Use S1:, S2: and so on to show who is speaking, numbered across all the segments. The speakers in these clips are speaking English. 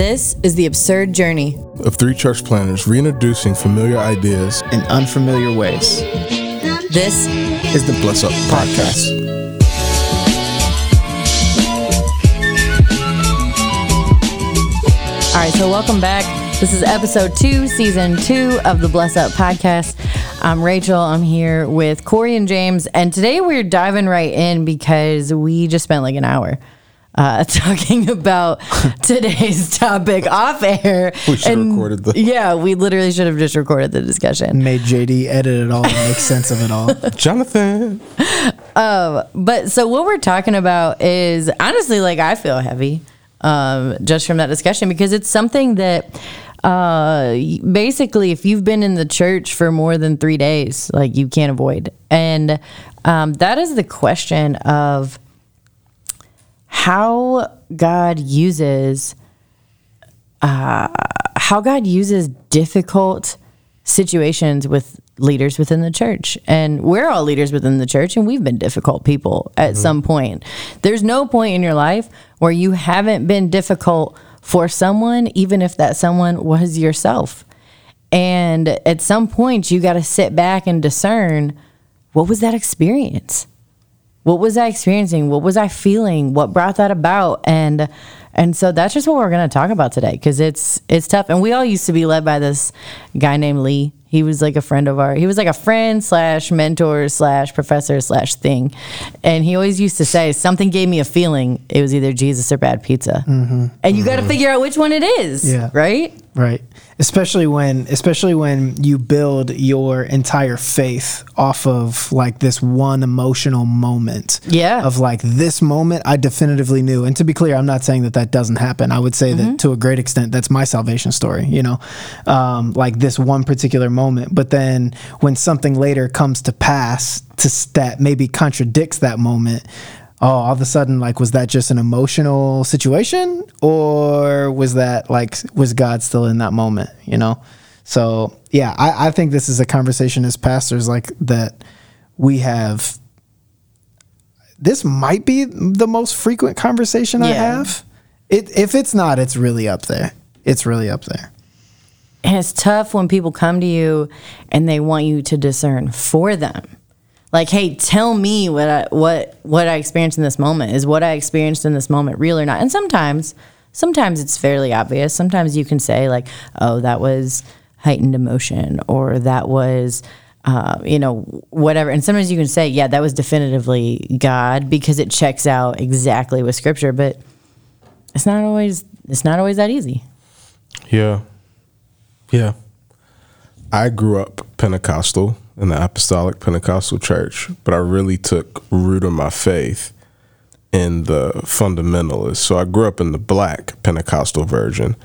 S1: This is The Absurd Journey
S2: of three church planters reintroducing familiar ideas
S3: in unfamiliar ways.
S1: This
S3: is the Bless Up Podcast.
S1: All right, so welcome back. This is episode two, season two of the Bless Up Podcast. I'm Rachel. I'm here with Corey and James, and today we're diving right in because we just spent like an hour uh, talking about today's topic off air.
S2: We should have recorded the.
S1: Yeah, we literally should have just recorded the discussion.
S3: Made JD edit it all and make sense of it all.
S2: Jonathan.
S1: Um, but so what we're talking about is honestly like I feel heavy um, just from that discussion because it's something that uh, basically if you've been in the church for more than three days, like you can't avoid. And um, that is the question of how God uses uh, how God uses difficult situations with leaders within the church. And we're all leaders within the church, and we've been difficult people at mm-hmm. some point. There's no point in your life where you haven't been difficult for someone, even if that someone was yourself. And at some point, you got to sit back and discern what was that experience? What was I experiencing? What was I feeling? What brought that about? And and so that's just what we're going to talk about today because it's it's tough. And we all used to be led by this guy named Lee. He was like a friend of ours. He was like a friend slash mentor slash professor slash thing. And he always used to say, something gave me a feeling it was either Jesus or bad pizza. Mm-hmm. And you mm-hmm. got to figure out which one it is. Yeah. Right?
S3: Right. Especially when especially when you build your entire faith off of like this one emotional moment.
S1: Yeah.
S3: Of like this moment I definitively knew. And to be clear, I'm not saying that that doesn't happen. I would say mm-hmm. that to a great extent that's my salvation story, you know. Um, like this one particular moment, but then when something later comes to pass to that maybe contradicts that moment, oh, all of a sudden, like, was that just an emotional situation, or was that like, was God still in that moment? You know. So yeah, I, I think this is a conversation as pastors like that we have. This might be the most frequent conversation yeah. I have. It, if it's not, it's really up there. It's really up there.
S1: And it's tough when people come to you and they want you to discern for them like hey tell me what I, what what i experienced in this moment. Is what i experienced in this moment real or not? And sometimes sometimes it's fairly obvious. Sometimes you can say like oh that was heightened emotion or that was uh, you know whatever. And sometimes you can say yeah that was definitively god because it checks out exactly with scripture. But it's not always it's not always that easy.
S2: Yeah. Yeah. I grew up pentecostal in the Apostolic Pentecostal Church, but I really took root of my faith in the fundamentalists. So I grew up in the black Pentecostal version,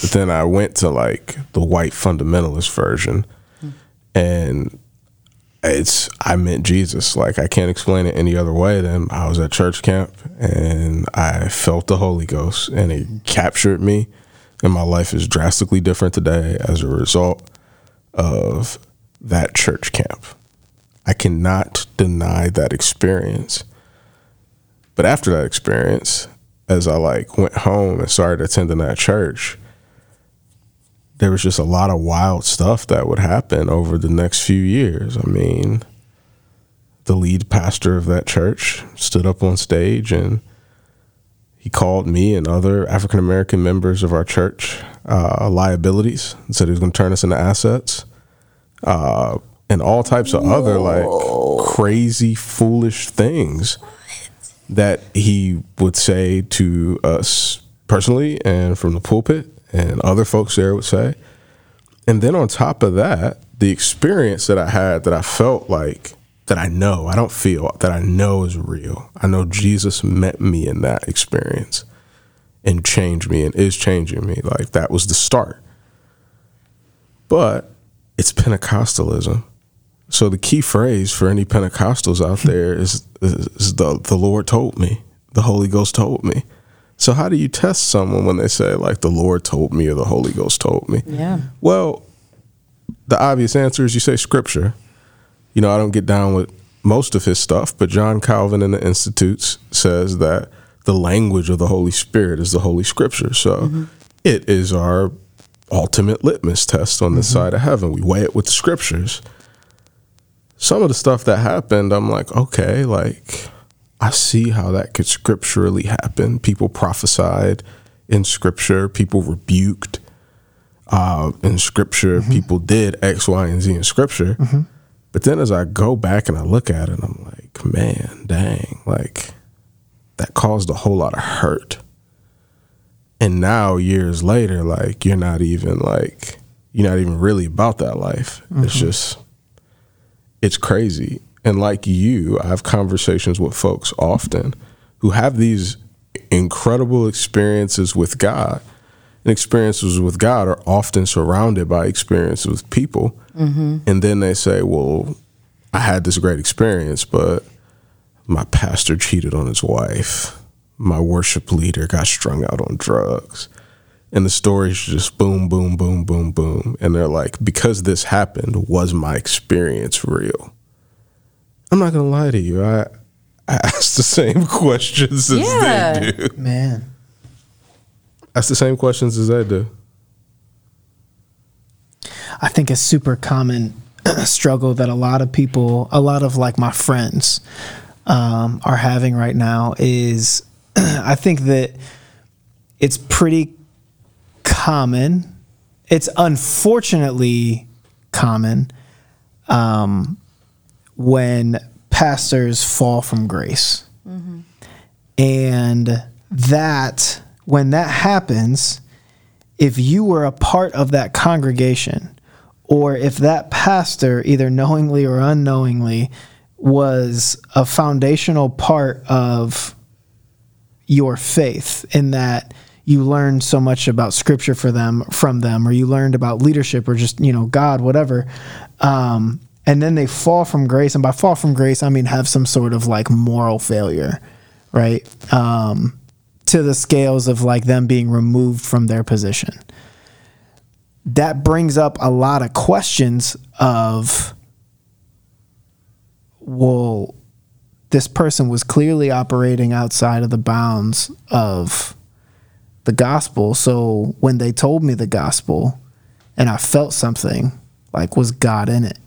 S2: but then I went to like the white fundamentalist version. Hmm. And it's I meant Jesus. Like I can't explain it any other way than I was at church camp and I felt the Holy Ghost and it captured me and my life is drastically different today as a result of that church camp. I cannot deny that experience. But after that experience, as I like went home and started attending that church, there was just a lot of wild stuff that would happen over the next few years. I mean, the lead pastor of that church stood up on stage and he called me and other African American members of our church uh, liabilities and said he was going to turn us into assets uh, and all types of Whoa. other like crazy, foolish things that he would say to us personally and from the pulpit, and other folks there would say. And then on top of that, the experience that I had that I felt like that I know, I don't feel, that I know is real. I know Jesus met me in that experience and changed me and is changing me. Like that was the start. But it's Pentecostalism. So the key phrase for any Pentecostals out there is, is the the Lord told me, the Holy Ghost told me. So how do you test someone when they say like the Lord told me or the Holy Ghost told me?
S1: Yeah.
S2: Well, the obvious answer is you say Scripture. You know, I don't get down with most of his stuff, but John Calvin in the Institutes says that the language of the Holy Spirit is the Holy Scripture. So mm-hmm. it is our ultimate litmus test on this mm-hmm. side of heaven. We weigh it with the scriptures. Some of the stuff that happened, I'm like, okay, like I see how that could scripturally happen. People prophesied in scripture, people rebuked uh, in scripture, mm-hmm. people did X, Y, and Z in scripture. Mm-hmm. But then as I go back and I look at it, I'm like, man, dang, like that caused a whole lot of hurt. And now years later, like you're not even like you're not even really about that life. It's mm-hmm. just it's crazy. And like you, I have conversations with folks often who have these incredible experiences with God. And experiences with God are often surrounded by experiences with people. Mm-hmm. And then they say, Well, I had this great experience, but my pastor cheated on his wife. My worship leader got strung out on drugs. And the stories just boom, boom, boom, boom, boom. And they're like, because this happened, was my experience real? I'm not gonna lie to you. I, I ask the same questions as
S1: Yeah.
S2: they do.
S3: Man.
S2: Ask the same questions as they do.
S3: I think a super common struggle that a lot of people, a lot of like my friends, um, are having right now is I think that it's pretty common. It's unfortunately common um, when pastors fall from grace. And that, when that happens, if you were a part of that congregation, or if that pastor, either knowingly or unknowingly, was a foundational part of your faith in that you learned so much about scripture for them from them or you learned about leadership or just you know god whatever um, and then they fall from grace and by fall from grace i mean have some sort of like moral failure right um, to the scales of like them being removed from their position. That brings up a lot of questions of well this person was clearly operating outside of the bounds of the gospel. So when they told me the gospel and i felt something like was god in it?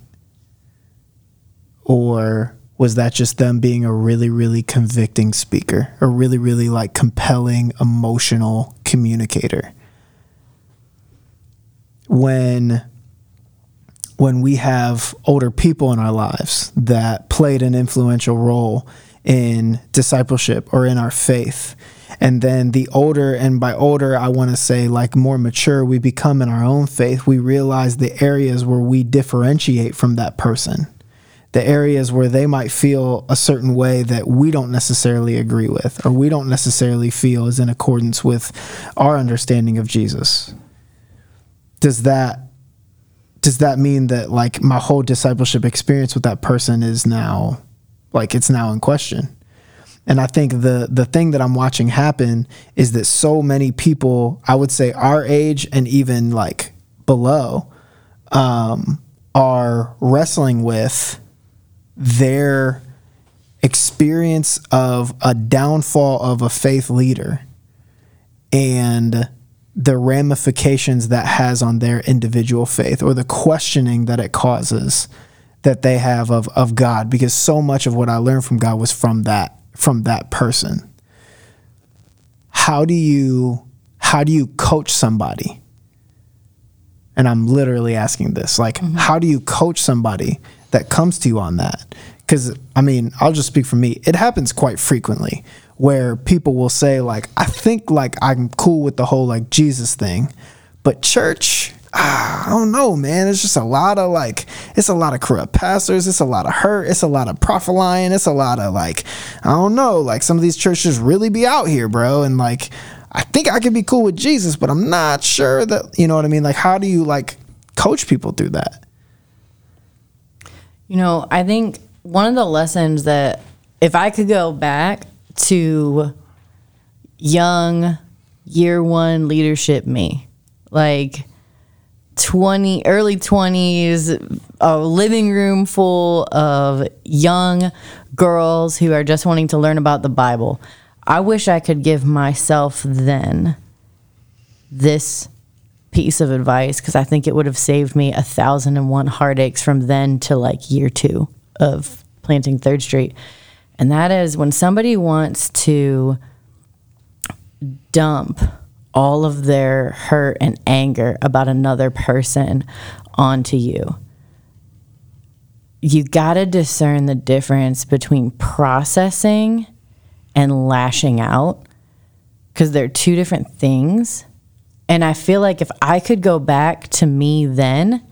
S3: Or was that just them being a really really convicting speaker a really really like compelling emotional communicator? When when we have older people in our lives that played an influential role in discipleship or in our faith. And then the older and by older i want to say like more mature we become in our own faith we realize the areas where we differentiate from that person. The areas where they might feel a certain way that we don't necessarily agree with or we don't necessarily feel is in accordance with our understanding of jesus. Does that does that mean that like my whole discipleship experience with that person is now like it's now in question? And i think the the thing that i'm watching happen is that so many people i would say our age and even like below um, are wrestling with their experience of a downfall of a faith leader. And the ramifications that has on their individual faith or the questioning that it causes that they have of, of God because so much of what I learned from God was from that from that person. How do you how do you coach somebody? And I'm literally asking this like mm-hmm. how do you coach somebody that comes to you on that? Cuz I mean, I'll just speak for me. It happens quite frequently where people will say like I think like I'm cool with the whole like Jesus thing, but church ah, I don't know, man. It's just a lot of like, it's a lot of corrupt pastors. It's a lot of hurt. It's a lot of prophesying. It's a lot of like, I don't know. Like some of these churches really be out here, bro. And like, I think I could be cool with Jesus, but I'm not sure that, you know what I mean? Like, how do you like coach people through that?
S1: You know, I think one of the lessons that if I could go back to young year one leadership me, like 20 early 20s, a living room full of young girls who are just wanting to learn about the Bible. I wish I could give myself then this piece of advice because I think it would have saved me a thousand and one heartaches from then to like year two of planting Third Street. And that is when somebody wants to dump all of their hurt and anger about another person onto you. You got to discern the difference between processing and lashing out because they're two different things. And I feel like if I could go back to me then,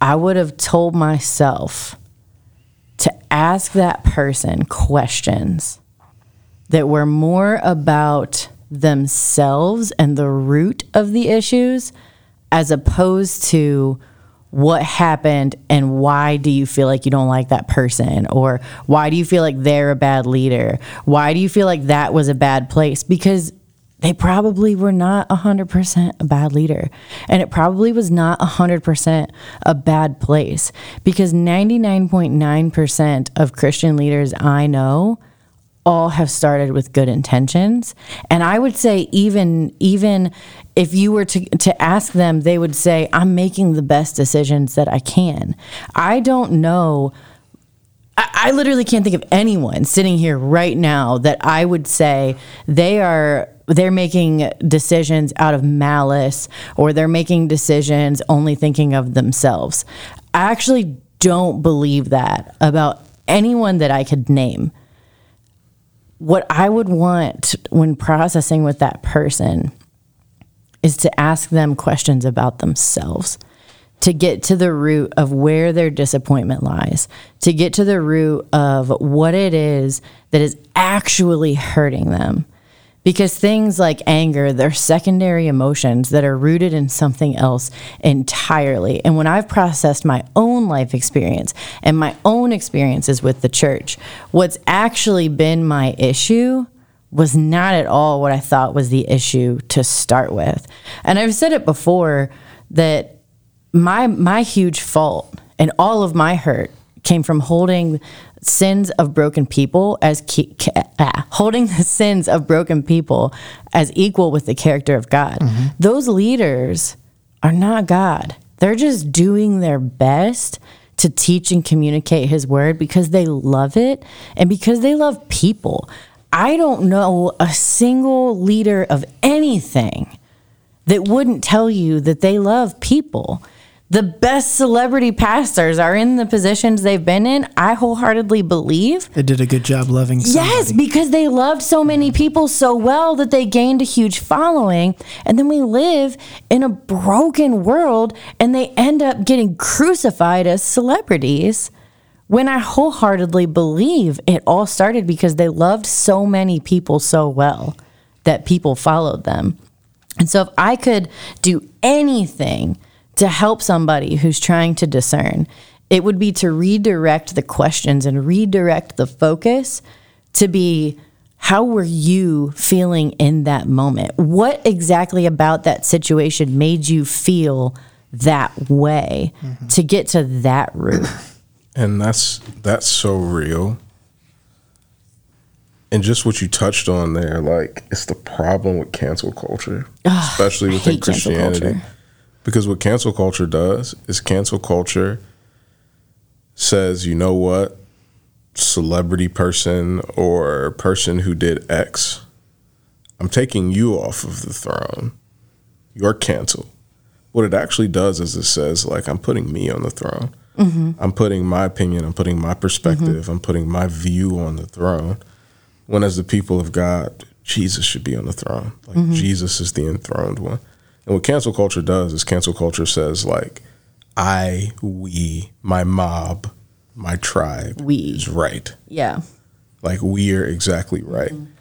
S1: I would have told myself to ask that person questions that were more about themselves and the root of the issues as opposed to what happened and why do you feel like you don't like that person or why do you feel like they're a bad leader? Why do you feel like that was a bad place? Because they probably were not 100% a bad leader. And it probably was not 100% a bad place because 99.9% of Christian leaders I know all have started with good intentions. And I would say even even if you were to to ask them, they would say I'm making the best decisions that I can. I don't know I, I literally can't think of anyone sitting here right now that I would say they are they're making decisions out of malice or they're making decisions only thinking of themselves. I actually don't believe that about anyone that I could name. What I would want when processing with that person is to ask them questions about themselves to get to the root of where their disappointment lies, to get to the root of what it is that is actually hurting them. Because things like anger, they're secondary emotions that are rooted in something else entirely. And when I've processed my own life experience and my own experiences with the church, what's actually been my issue was not at all what I thought was the issue to start with. And I've said it before that my my huge fault and all of my hurt came from holding sins of broken people as ki- ah, holding the sins of broken people as equal with the character of God. Mm-hmm. Those leaders are not God. They're just doing their best to teach and communicate his word because they love it and because they love people. I don't know a single leader of anything that wouldn't tell you that they love people the best celebrity pastors are in the positions they've been in, I wholeheartedly believe.
S3: They did a good job loving somebody.
S1: Yes, because they loved so many people so well that they gained a huge following. And then we live in a broken world and they end up getting crucified as celebrities. When I wholeheartedly believe it all started because they loved so many people so well that people followed them. And so if I could do anything to help somebody who's trying to discern, it would be to redirect the questions and redirect the focus to be how were you feeling in that moment? What exactly about that situation made you feel that way mm-hmm. to get to that root?
S2: And that's that's so real. And just what you touched on there, like it's the problem with cancel culture, Ugh, especially within Christianity. Because what cancel culture does is cancel culture says, you know what, celebrity person or person who did X, I'm taking you off of the throne. You're canceled. What it actually does is it says, like, I'm putting me on the throne. Mm-hmm. I'm putting my opinion, I'm putting my perspective, mm-hmm. I'm putting my view on the throne. When, as the people of God, Jesus should be on the throne. Like, mm-hmm. Jesus is the enthroned one. And what cancel culture does is cancel culture says like, I, we, my mob, my tribe
S1: we.
S2: is right.
S1: Yeah.
S2: Like we are exactly right. Mm-hmm.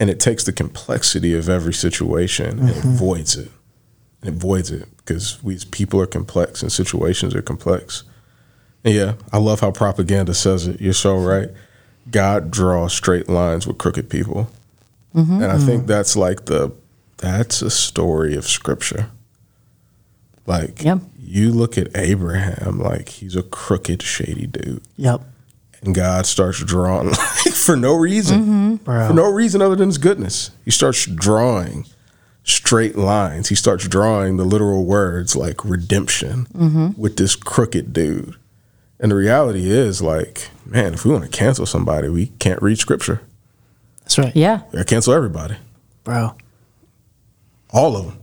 S2: And it takes the complexity of every situation mm-hmm. and it voids it. It voids it because we as people are complex and situations are complex. And yeah, I love how Propaganda says it. You're so right. God draws straight lines with crooked people. Mm-hmm. And I think that's like the that's a story of scripture. Like yep. you look at Abraham, like he's a crooked, shady dude.
S3: Yep.
S2: And God starts drawing like for no reason. Mm-hmm. For no reason other than his goodness. He starts drawing straight lines. He starts drawing the literal words like redemption with this crooked dude. And the reality is, like, man, if we want to cancel somebody, we can't read scripture.
S3: That's right.
S1: Yeah.
S2: We gotta cancel everybody,
S3: Bro.
S2: All of them.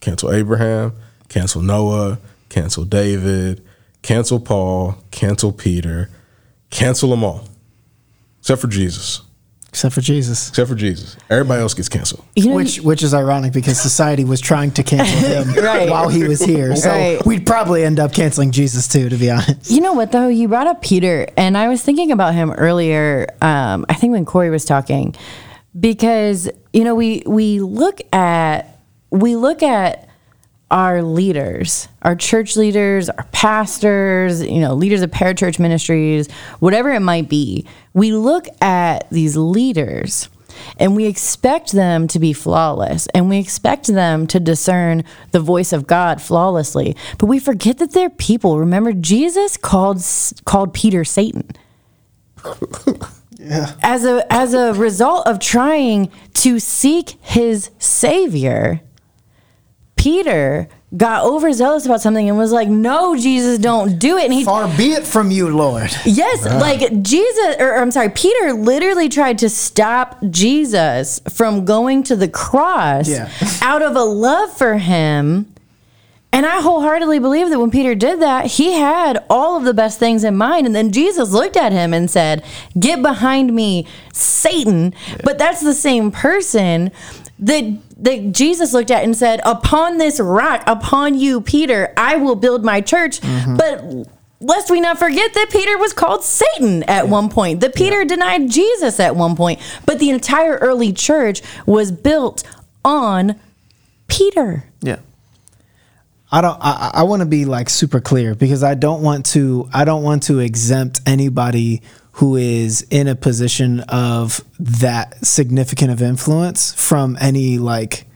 S2: Cancel Abraham, cancel Noah, cancel David, cancel Paul, cancel Peter, cancel them all, except for Jesus.
S3: Except for Jesus.
S2: Except for Jesus. Everybody else gets canceled.
S1: You know,
S3: Which which is ironic because society was trying to cancel him
S1: Right.
S3: while he was here. So
S1: Right.
S3: we'd probably end up canceling Jesus too, to be honest.
S1: You know what though? You brought up Peter, and I was thinking about him earlier. Um, I think when Corey was talking, because you know we we look at we look at our leaders, our church leaders, our pastors, you know, leaders of parachurch ministries, whatever it might be. We look at these leaders and we expect them to be flawless and we expect them to discern the voice of God flawlessly. But we forget that they're people. Remember Jesus called called Peter Satan
S3: Yeah.
S1: as a as a result of trying to seek his savior peter got overzealous about something and was like no jesus don't do it and he
S3: Far be it from you, Lord.
S1: yes ah. like jesus or, or i'm sorry peter literally tried to stop jesus from going to the cross
S3: Yeah.
S1: out of a love for him and I wholeheartedly believe that when Peter did that, he had all of the best things in mind. And then Jesus looked at him and said, Get behind me, Satan. But that's the same person that, that Jesus looked at and said, Upon this rock, upon you, Peter, I will build my church. Mm-hmm. But lest we not forget that Peter was called Satan at one point, that Peter denied Jesus at one point. But the entire early church was built on Peter.
S3: I don't I, I want to be like super clear because I don't want to I don't want to exempt anybody who is in a position of that significant of influence from any like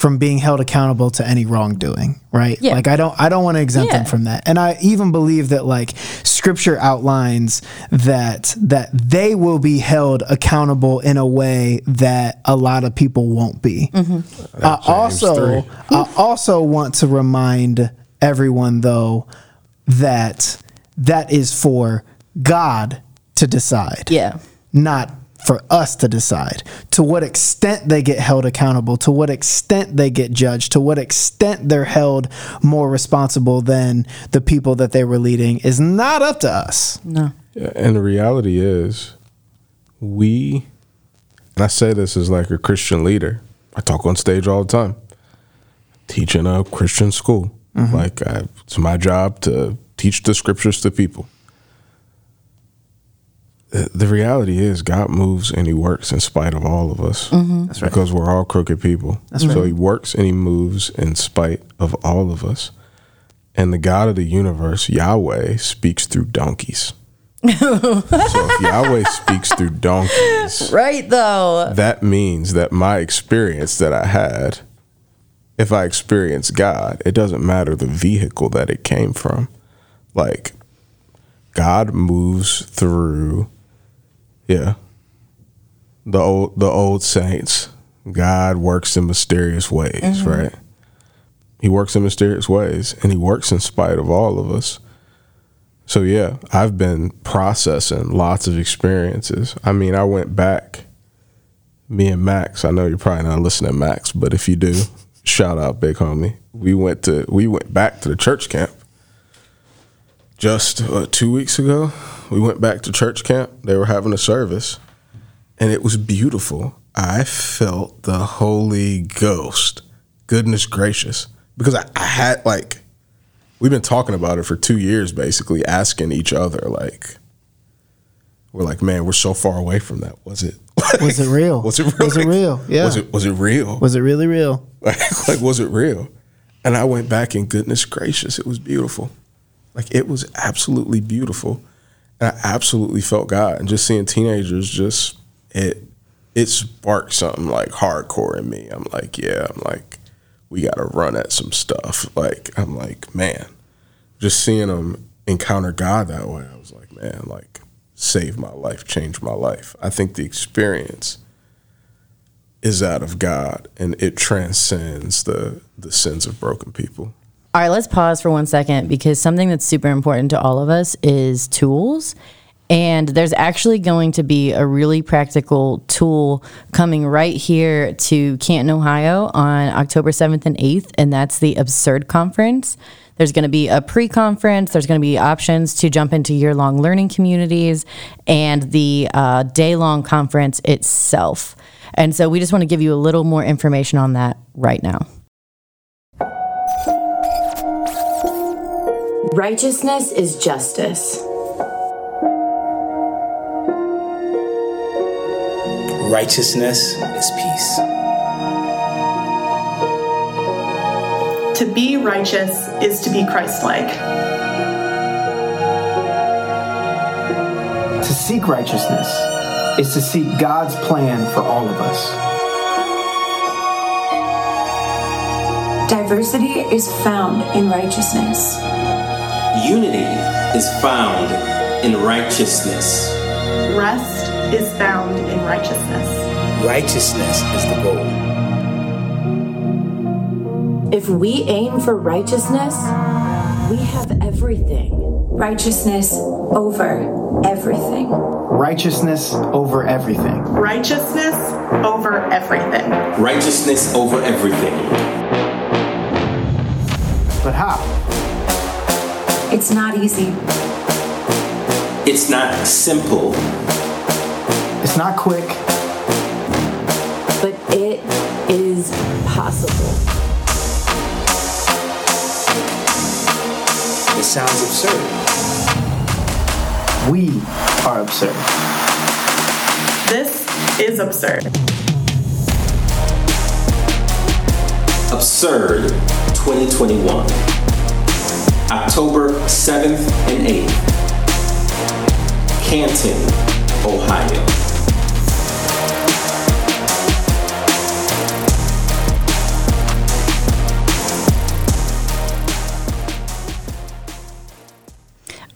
S3: from being held accountable to any wrongdoing, right?
S1: Yeah.
S3: Like I don't I don't want to exempt them from that. And I even believe that like scripture outlines that that they will be held accountable in a way that a lot of people won't be. Mm-hmm. I also
S2: 3.
S3: I also want to remind everyone though that that is for God to decide
S1: Yeah.
S3: not for us to decide to what extent they get held accountable, to what extent they get judged, to what extent they're held more responsible than the people that they were leading is not up to us.
S1: No.
S2: And the reality is, we, and I say this as like a Christian leader. I talk on stage all the time, teaching a Christian school. Mm-hmm. Like I, it's my job to teach the scriptures to people. The, the reality is, God moves and He works in spite of all of us. Mm-hmm. That's
S3: right.
S2: Because we're all crooked people.
S3: That's
S2: so
S3: right.
S2: He works and He moves in spite of all of us. And the God of the universe, Yahweh, speaks through donkeys. so if Yahweh speaks through donkeys,
S1: Right though.
S2: that means that my experience that I had, if I experience God, it doesn't matter the vehicle that it came from. Like, God moves through, yeah, the old the old saints. God works in mysterious ways, mm-hmm. right? He works in mysterious ways, and He works in spite of all of us. So yeah, I've been processing lots of experiences. I mean, I went back. Me and Max. I know you're probably not listening, Max, but if you do, shout out, big homie. We went to we went back to the church camp just uh, two weeks ago. We went back to church camp. They were having a service, and it was beautiful. I felt the Holy Ghost. Goodness gracious, because I, I had like we've been talking about it for two years, basically asking each other like, we're like, man, we're so far away from that. Was it?
S3: Was it real?
S2: Was it real?
S3: Was it real? Yeah.
S2: Was it? Was it real?
S3: Was it really real?
S2: like, like, was it real? And I went back and goodness gracious, it was beautiful. Like it was absolutely beautiful. And I absolutely felt God. And just seeing teenagers just it it sparked something like hardcore in me. I'm like, yeah, I'm like, we gotta run at some stuff. Like, I'm like, man, just seeing them encounter God that way, I was like, man, like save my life, change my life. I think the experience is out of God and it transcends the the sins of broken people.
S1: All right, let's pause for one second because something that's super important to all of us is tools. And there's actually going to be a really practical tool coming right here to Canton, Ohio on October 7th and 8th, and that's the Absurd Conference. There's going to be a pre conference, there's going to be options to jump into year long learning communities, and the uh, day long conference itself. And so we just want to give you a little more information on that right now.
S4: Righteousness is justice.
S5: Righteousness is peace.
S6: To be righteous is to be Christ like.
S3: To seek righteousness is to seek God's plan for all of us.
S7: Diversity is found in righteousness.
S5: Unity is found in righteousness.
S6: Rest is found in righteousness.
S5: Righteousness is the goal.
S4: If we aim for righteousness, we have everything.
S7: Righteousness over everything.
S3: Righteousness over everything.
S6: Righteousness over everything.
S5: Righteousness over everything.
S3: But how?
S7: It's not easy.
S5: It's not simple.
S3: It's not quick.
S4: But it is possible.
S5: It sounds absurd.
S3: We are absurd.
S6: This is absurd.
S5: Absurd 2021. October 7th and 8th. Canton, Ohio.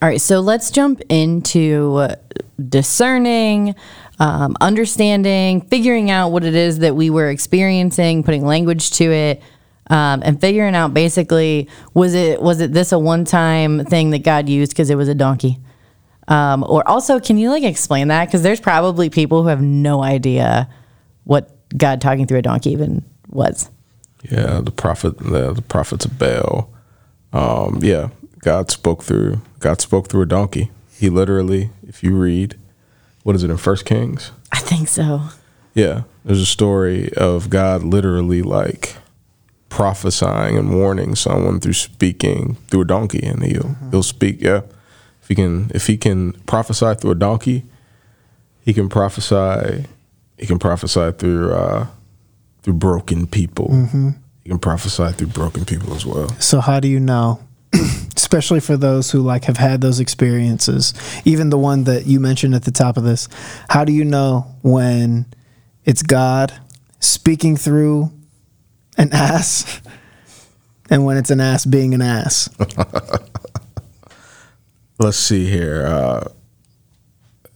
S1: All right, so let's jump into discerning, um, understanding, figuring out what it is that we were experiencing, putting language to it, um, and figuring out basically was it was it this a one time thing that God used because it was a donkey, um, or also can you like explain that because there's probably people who have no idea what God talking through a donkey even was.
S2: Yeah, the prophet, the, the prophets of Baal. Um, yeah, God spoke through God spoke through a donkey. He literally, if you read, what is it in First Kings?
S1: I think so.
S2: Yeah, there's a story of God literally like prophesying and warning someone through speaking through a donkey, and he'll he'll speak. Yeah, if he can if he can prophesy through a donkey, he can prophesy. He can prophesy through uh, through broken people. He can prophesy through broken people as well.
S3: So how do you know? Especially for those who like have had those experiences, even the one that you mentioned at the top of this. How do you know when it's God speaking through an ass and when it's an ass being an ass?
S2: Let's see here. Uh,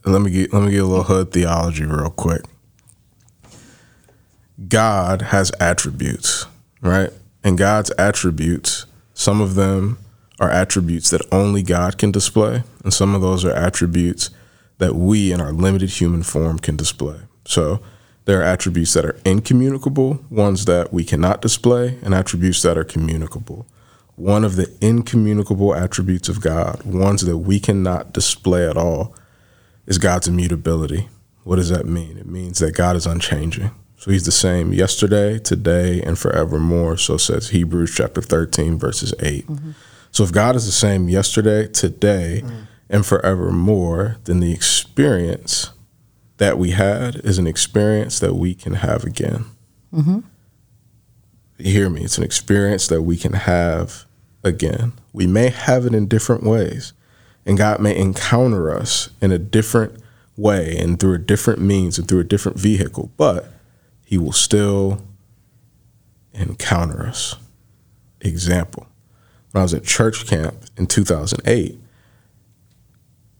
S2: let me get let me get a little hood theology real quick. God has attributes, right? And God's attributes, some of them are attributes that only God can display, and some of those are attributes that we in our limited human form can display. So there are attributes that are incommunicable, ones that we cannot display, and attributes that are communicable. One of the incommunicable attributes of God, ones that we cannot display at all, is God's immutability. What does that mean? It means that God is unchanging. So he's the same yesterday, today, and forevermore. So says Hebrews chapter 13, verses 8. Mm-hmm. So if God is the same yesterday, today, mm. and forevermore, then the experience that we had is an experience that we can have again. Mm-hmm. You hear me? It's an experience that we can have again. We may have it in different ways, and God may encounter us in a different way and through a different means and through a different vehicle, but He will still encounter us. Example when I was at church camp in 2008,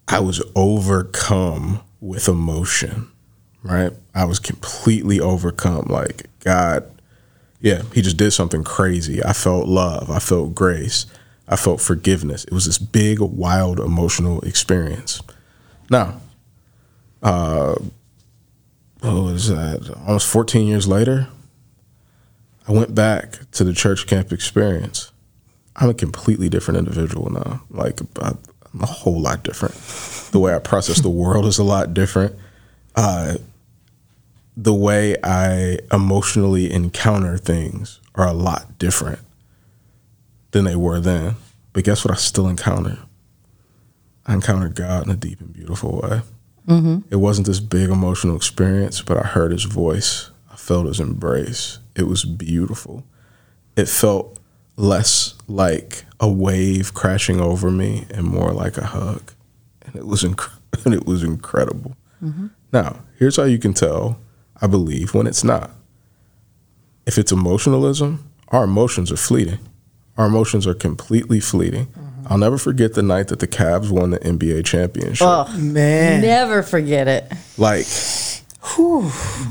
S2: I was overcome with emotion, right? I was completely overcome. Like God, yeah, He just did something crazy. I felt love. I felt grace. I felt forgiveness. It was this big, wild, emotional experience. Now, uh, what was that? Almost 14 years later, I went back to the church camp experience. I'm a completely different individual now. Like I- I'm a whole lot different. The way I process the world is a lot different. Uh, the way I emotionally encounter things are a lot different than they were then. But guess what? I still encounter. I encountered God in a deep and beautiful way. It wasn't this big emotional experience, but I heard His voice. I felt His embrace. It was beautiful. It felt less like a wave crashing over me and more like a hug, and it was inc- and it was incredible. Mm-hmm. Now, here's how you can tell. I believe when it's not. If it's emotionalism, our emotions are fleeting. Our emotions are completely fleeting. Mm-hmm. I'll never forget the night that the Cavs won the NBA championship.
S3: Oh Man.
S1: Never forget it.
S2: Like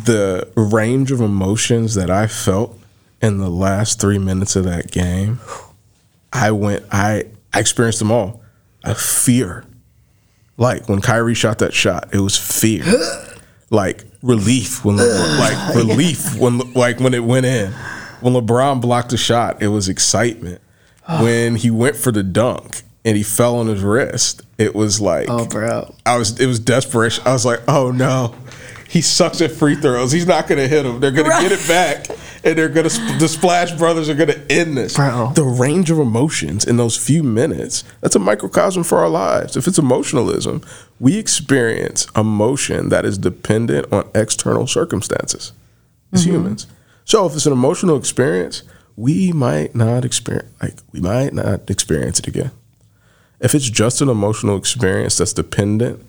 S2: the range of emotions that I felt in the last three minutes of that game, I went, I, I experienced them all. A fear. Like when Kyrie shot that shot, it was fear. like relief when, like relief when, like when it went in. When LeBron blocked a shot, it was excitement. When he went for the dunk and he fell on his wrist, it was like,
S3: Oh, bro.
S2: I was it was desperation. I was like, oh no, he sucks at free throws. He's not gonna hit them. They're gonna get it back, and they're gonna the Splash Brothers are gonna end this.
S3: Bro.
S2: The range of emotions in those few minutes. That's a microcosm for our lives. If it's emotionalism, we experience emotion that is dependent on external circumstances as mm-hmm. humans. So if it's an emotional experience, we might not experience like we might not experience it again. If it's just an emotional experience that's dependent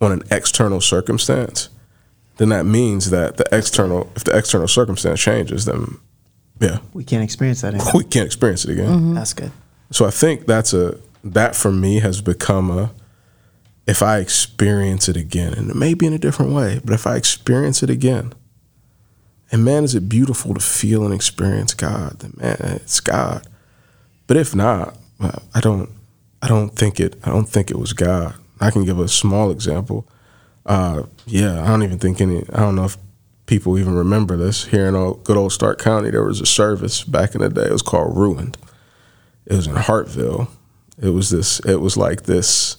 S2: on an external circumstance, then that means that the external if the external circumstance changes, then yeah,
S3: We can't experience that anymore.
S2: we can't experience it again. Mm-hmm.
S3: That's good.
S2: So I think that's a that for me has become a if I experience it again, and it may be in a different way, but if I experience it again, and man, is it beautiful to feel and experience God? Then man, it's God. But if not, I don't, I don't think it. I don't think it was God. I can give a small example. Uh, yeah, I don't even think any. I don't know if people even remember this. Here in old, good old Stark County, there was a service back in the day. It was called Ruined. It was in Hartville. It was this. It was like this.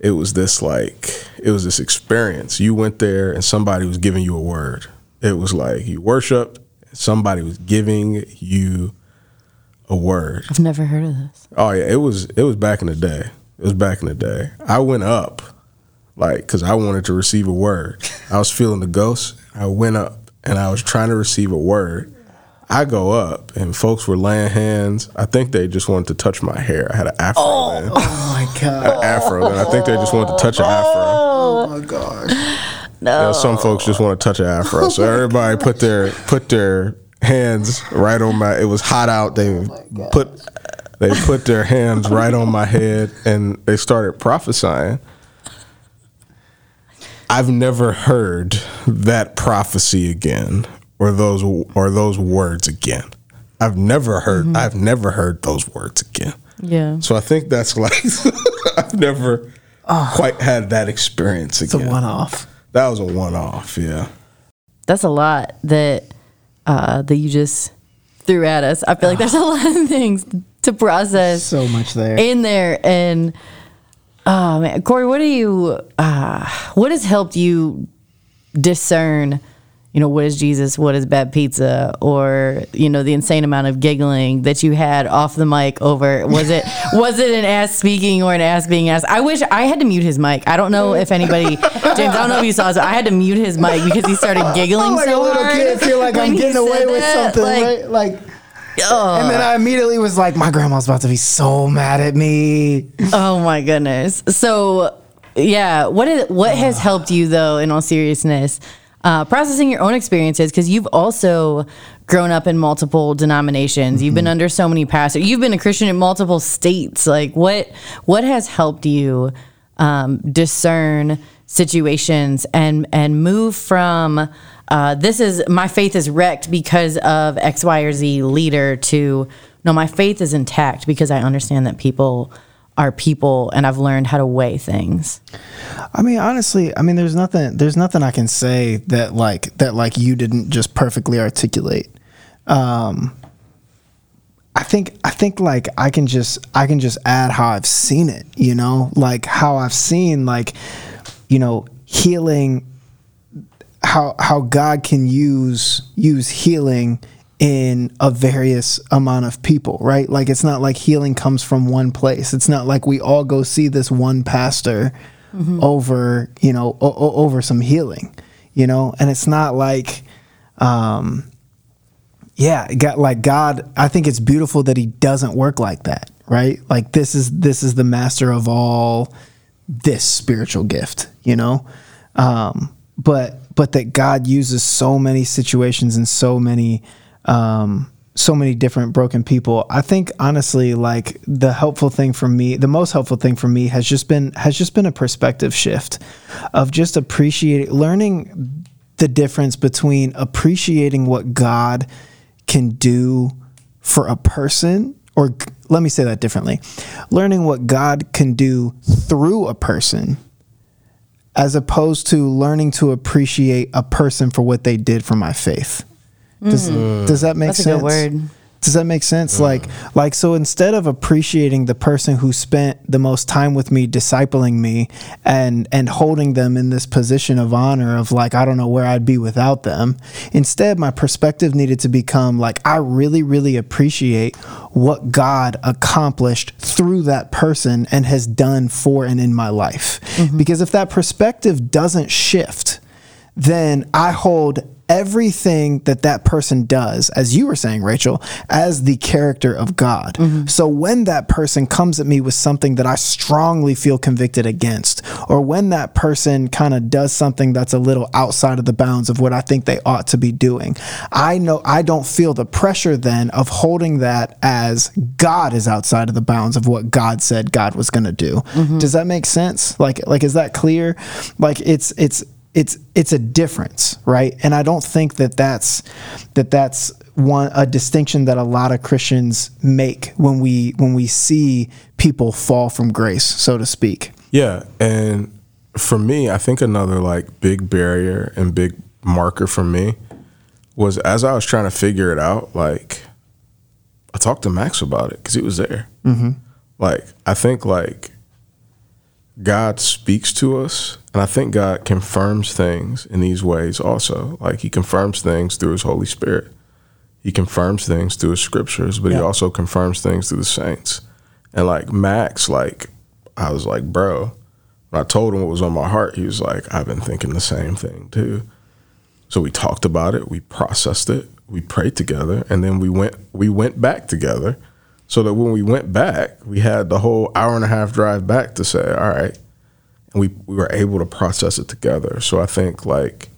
S2: It was this like. It was this experience. You went there and somebody was giving you a word. It was like you worshiped. Somebody was giving you a word.
S1: I've never heard of this.
S2: Oh yeah, it was it was back in the day. It was back in the day. I went up, like, because I wanted to receive a word. I was feeling the ghost. I went up and I was trying to receive a word. I go up and folks were laying hands. I think they just wanted to touch my hair. I had an afro oh, then.
S3: Oh my god.
S2: An afro then. I think they just wanted to touch an afro.
S3: Oh my gosh.
S2: You know, some folks just want to touch an afro. So oh everybody put their put their hands right on my. It was hot out. They oh put they put their hands right on my head and they started prophesying. I've never heard that prophecy again, or those or those words again. I've never heard. I've never heard those words again.
S1: Yeah.
S2: So I think that's like I've never quite had that experience again.
S3: It's a one off.
S2: That was a one off, yeah.
S1: That's a lot that uh, that you just threw at us. I feel like there's a lot of things to process
S3: So much there.
S1: in there. And oh man, Corey, what do you? Uh, what has helped you discern? You know, what is Jesus? What is bad pizza? Or you know, the insane amount of giggling that you had off the mic over. Was it was it an ass speaking or an ass being asked? I wish I had to mute his mic. I don't know if anybody, James. I don't know if you saw this. But I had to mute his mic because he started giggling
S3: like a
S1: so
S3: little
S1: hard.
S3: kid, feel like I'm getting away
S1: said
S3: with something,
S1: Like,
S3: right? Like,
S1: oh.
S3: and then I immediately was like, my grandma's about to be so mad at me.
S1: Oh my goodness. So yeah, what is what has helped you though in all seriousness? Uh, processing your own experiences because you've also grown up in multiple denominations. You've been under so many pastors. You've been a Christian in multiple states. Like what what has helped you um, discern situations and and move from uh, this is my faith is wrecked because of X, Y, or Z leader to no, my faith is intact because I understand that people are people and I've learned how to weigh things.
S3: I mean, honestly, I mean, there's nothing, there's nothing I can say that like that like you didn't just perfectly articulate. Um, I think, I think like I can just, I can just add how I've seen it. You know, like how I've seen like, you know, healing. How how God can use use healing in a various amount of people, right? Like it's not like healing comes from one place. It's not like we all go see this one pastor over, you know, o- o- over some healing, you know, and it's not like, um, yeah, got like God. I think it's beautiful that He doesn't work like that, right? Like this is this is the master of all this spiritual gift, you know. Um, but but that God uses so many situations and so many um, so many different broken people. I think honestly, like the helpful thing for me, the most helpful thing for me has just been has just been a perspective shift of just appreciating, learning the difference between appreciating what God can do for a person or let me say that differently learning what god can do through a person as opposed to learning to appreciate a person for what they did for my faith. Does, mm. does that make
S1: That's a
S3: sense?
S1: good word.
S3: Does that make sense? Like like so instead of appreciating the person who spent the most time with me discipling me and and holding them in this position of honor of like I don't know where I'd be without them instead my perspective needed to become like I really really appreciate what God accomplished through that person and has done for and in my life. Mm-hmm. Because if that perspective doesn't shift then I hold everything that that person does, as you were saying, Rachel, as the character of God. Mm-hmm. So when that person comes at me with something that I strongly feel convicted against, or when that person kind of does something that's a little outside of the bounds of what I think they ought to be doing, I know I don't feel the pressure then of holding that as God is outside of the bounds of what God said God was going to do. Mm-hmm. Does that make sense? Like, like is that clear? Like it's it's it's it's a difference right and i don't think that that's that that's one a distinction that a lot of christians make when we when we see people fall from grace so to speak
S2: Yeah, and for me, I think another like big barrier and big marker for me was as I was trying to figure it out. Like, I talked to Max about it because he was there. Mm-hmm. Like, I think like God speaks to us, and I think God confirms things in these ways also. Like, He confirms things through His Holy Spirit. He confirms things through His scriptures, but He also confirms things through the saints. And like Max, like I was like, bro, when I told him what was on my heart, he was like, I've been thinking the same thing too. So we talked about it, we processed it, we prayed together, and then we went we went back together. So that when we went back, we had the whole hour and a half drive back to say, all right. And we, we were able to process it together. So I think like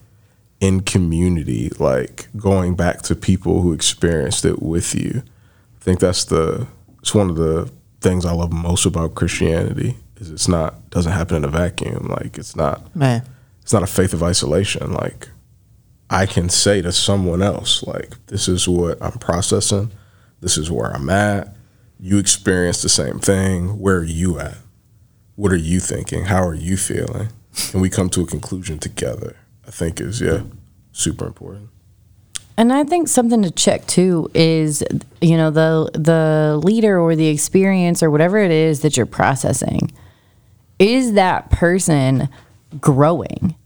S2: in community, like going back to people who experienced it with you. I think that's the it's one of the things I love most about Christianity is it's not doesn't happen in a vacuum. Like it's not
S3: man
S2: it's not a faith of isolation. Like I can say to someone else, like, this is what I'm processing, this is where I'm at. You experience the same thing. Where are you at? What are you thinking? How are you feeling? And we come to a conclusion together. I think is yeah, super important.
S1: And I think something to check too is, you know, the the leader or the experience or whatever it is that you're processing. Is that person growing?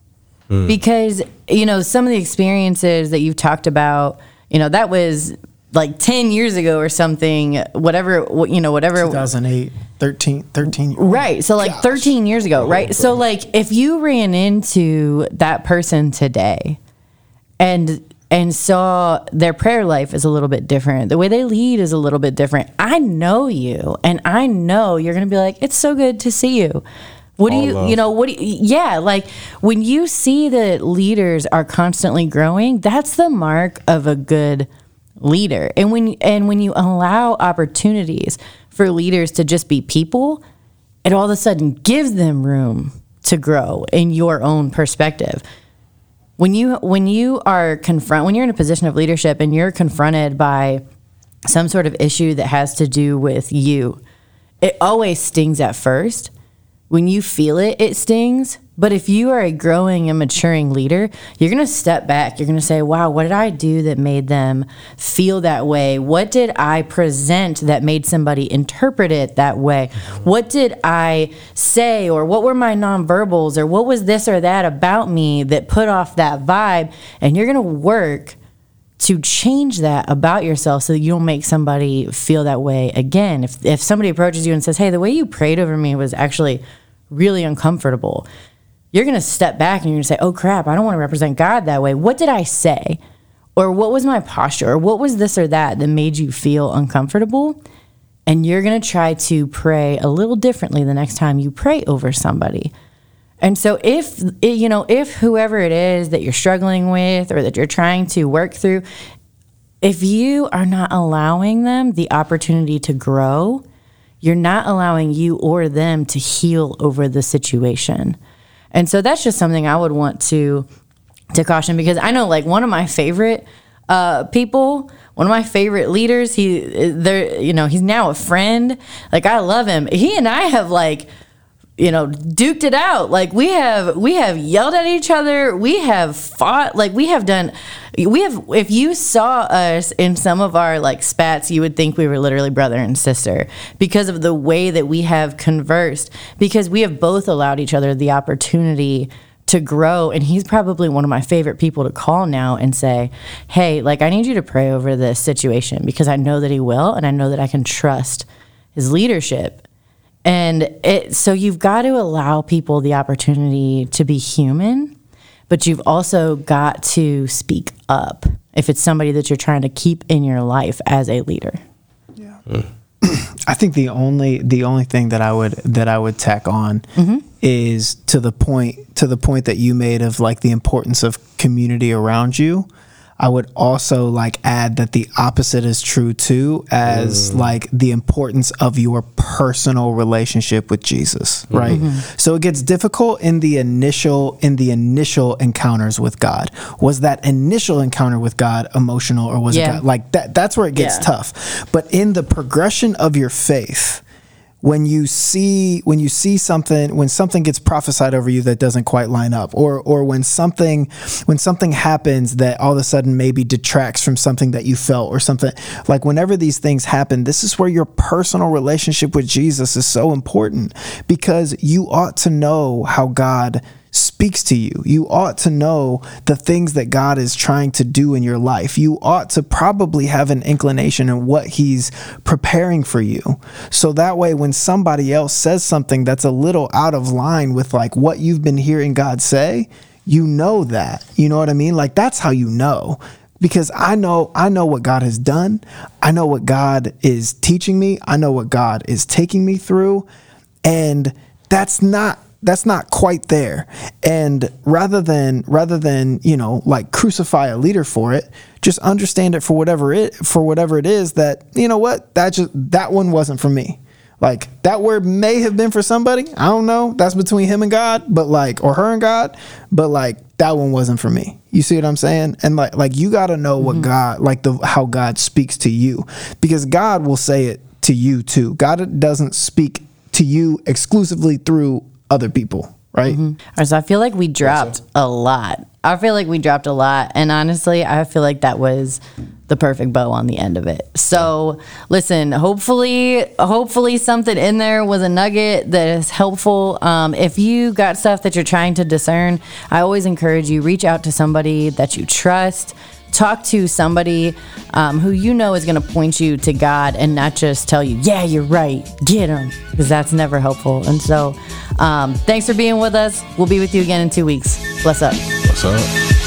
S1: Hmm. Because you know some of the experiences that you've talked about, you know, that was like ten years ago or something. Whatever you know, whatever
S3: 2008 13 13
S1: Right. So like 13 years ago, right? So like if you ran into that person today and and saw their prayer life is a little bit different. The way they lead is a little bit different. I know you and I know you're going to be like it's so good to see you. What do you
S2: love.
S1: you know what do you, yeah, like when you see that leaders are constantly growing, that's the mark of a good leader. And when and when you allow opportunities for leaders to just be people, it all of a sudden gives them room to grow in your own perspective when you when you are confront when you're in a position of leadership and you're confronted by some sort of issue that has to do with you it always stings at first when you feel it it stings. But if you are a growing and maturing leader you're going to step back. You're going to say wow what did i do that made them feel that way? What did i present that made somebody interpret it that way? What did i say or what were my nonverbals or what was this or that about me that put off that vibe? And you're going to work to change that about yourself so that you don't make somebody feel that way again. If if somebody approaches you and says, "Hey, the way you prayed over me was actually really uncomfortable." You're going to step back and you're going to say, "Oh crap, I don't want to represent God that way. What did I say?" Or what was my posture? Or what was this or that that made you feel uncomfortable? And you're going to try to pray a little differently the next time you pray over somebody. And so if you know if whoever it is that you're struggling with or that you're trying to work through if you are not allowing them the opportunity to grow, you're not allowing you or them to heal over the situation. And so that's just something I would want to to caution because I know like one of my favorite uh, people, one of my favorite leaders, he there you know, he's now a friend. Like I love him. He and I have like you know duked it out. Like we have we have yelled at each other. We have fought. Like we have done we have if you saw us in some of our like spats you would think we were literally brother and sister because of the way that we have conversed because we have both allowed each other the opportunity to grow. And he's probably one of my favorite people to call now and say hey like i need you to pray over this situation because i know that he will and i know that i can trust his leadership and it, so you've got to allow people the opportunity to be human, but you've also got to speak up if it's somebody that you're trying to keep in your life as a leader. Yeah.
S3: I think the only the only thing that I would that I would tack on mm-hmm. is to the point to the point that you made of like the importance of community around you. I would also like add that the opposite is true too, as mm. like the importance of your personal relationship with Jesus, mm-hmm. right? Mm-hmm. So it gets difficult in the initial in the initial encounters with God. Was that initial encounter with God emotional or was
S1: Yeah.
S3: it God? like that? That's where it gets
S1: Yeah.
S3: tough. But in the progression of your faith, when you see when you see something when something gets prophesied over you that doesn't quite line up or or when something when something happens that all of a sudden maybe detracts from something that you felt or something like whenever these things happen this is where your personal relationship with Jesus is so important because you ought to know how God speaks to you. You ought to know the things that God is trying to do in your life. You ought to probably have an inclination in what He's preparing for you. So that way, when somebody else says something that's a little out of line with like what you've been hearing God say, you know that. You know what I mean? Like that's how you know because I know I know what God has done. I know what God is teaching me. I know what God is taking me through and that's not that's not quite there. And rather than rather than you know like crucify a leader for it just understand it for whatever it for whatever it is that you know what that just that one wasn't for me. Like that word may have been for somebody i don't know that's between him and god but like or her and god but like that one wasn't for me. You see what i'm saying? And like like you got to know what mm-hmm. god like the how god speaks to you. Because god will say it to you too. God doesn't speak to you exclusively through other people right
S1: right, so I feel like we dropped a lot. I feel like we dropped a lot. And honestly, I feel like that was the perfect bow on the end of it. So listen, hopefully, hopefully something in there was a nugget that is helpful. Um, if you got stuff that you're trying to discern, I always encourage you reach out to somebody that you trust. Talk to somebody um, who you know is going to point you to God and not just tell you, yeah, you're right, get him, because that's never helpful. And so, um, thanks for being with us. We'll be with you again in two weeks. Bless up.
S2: What's up?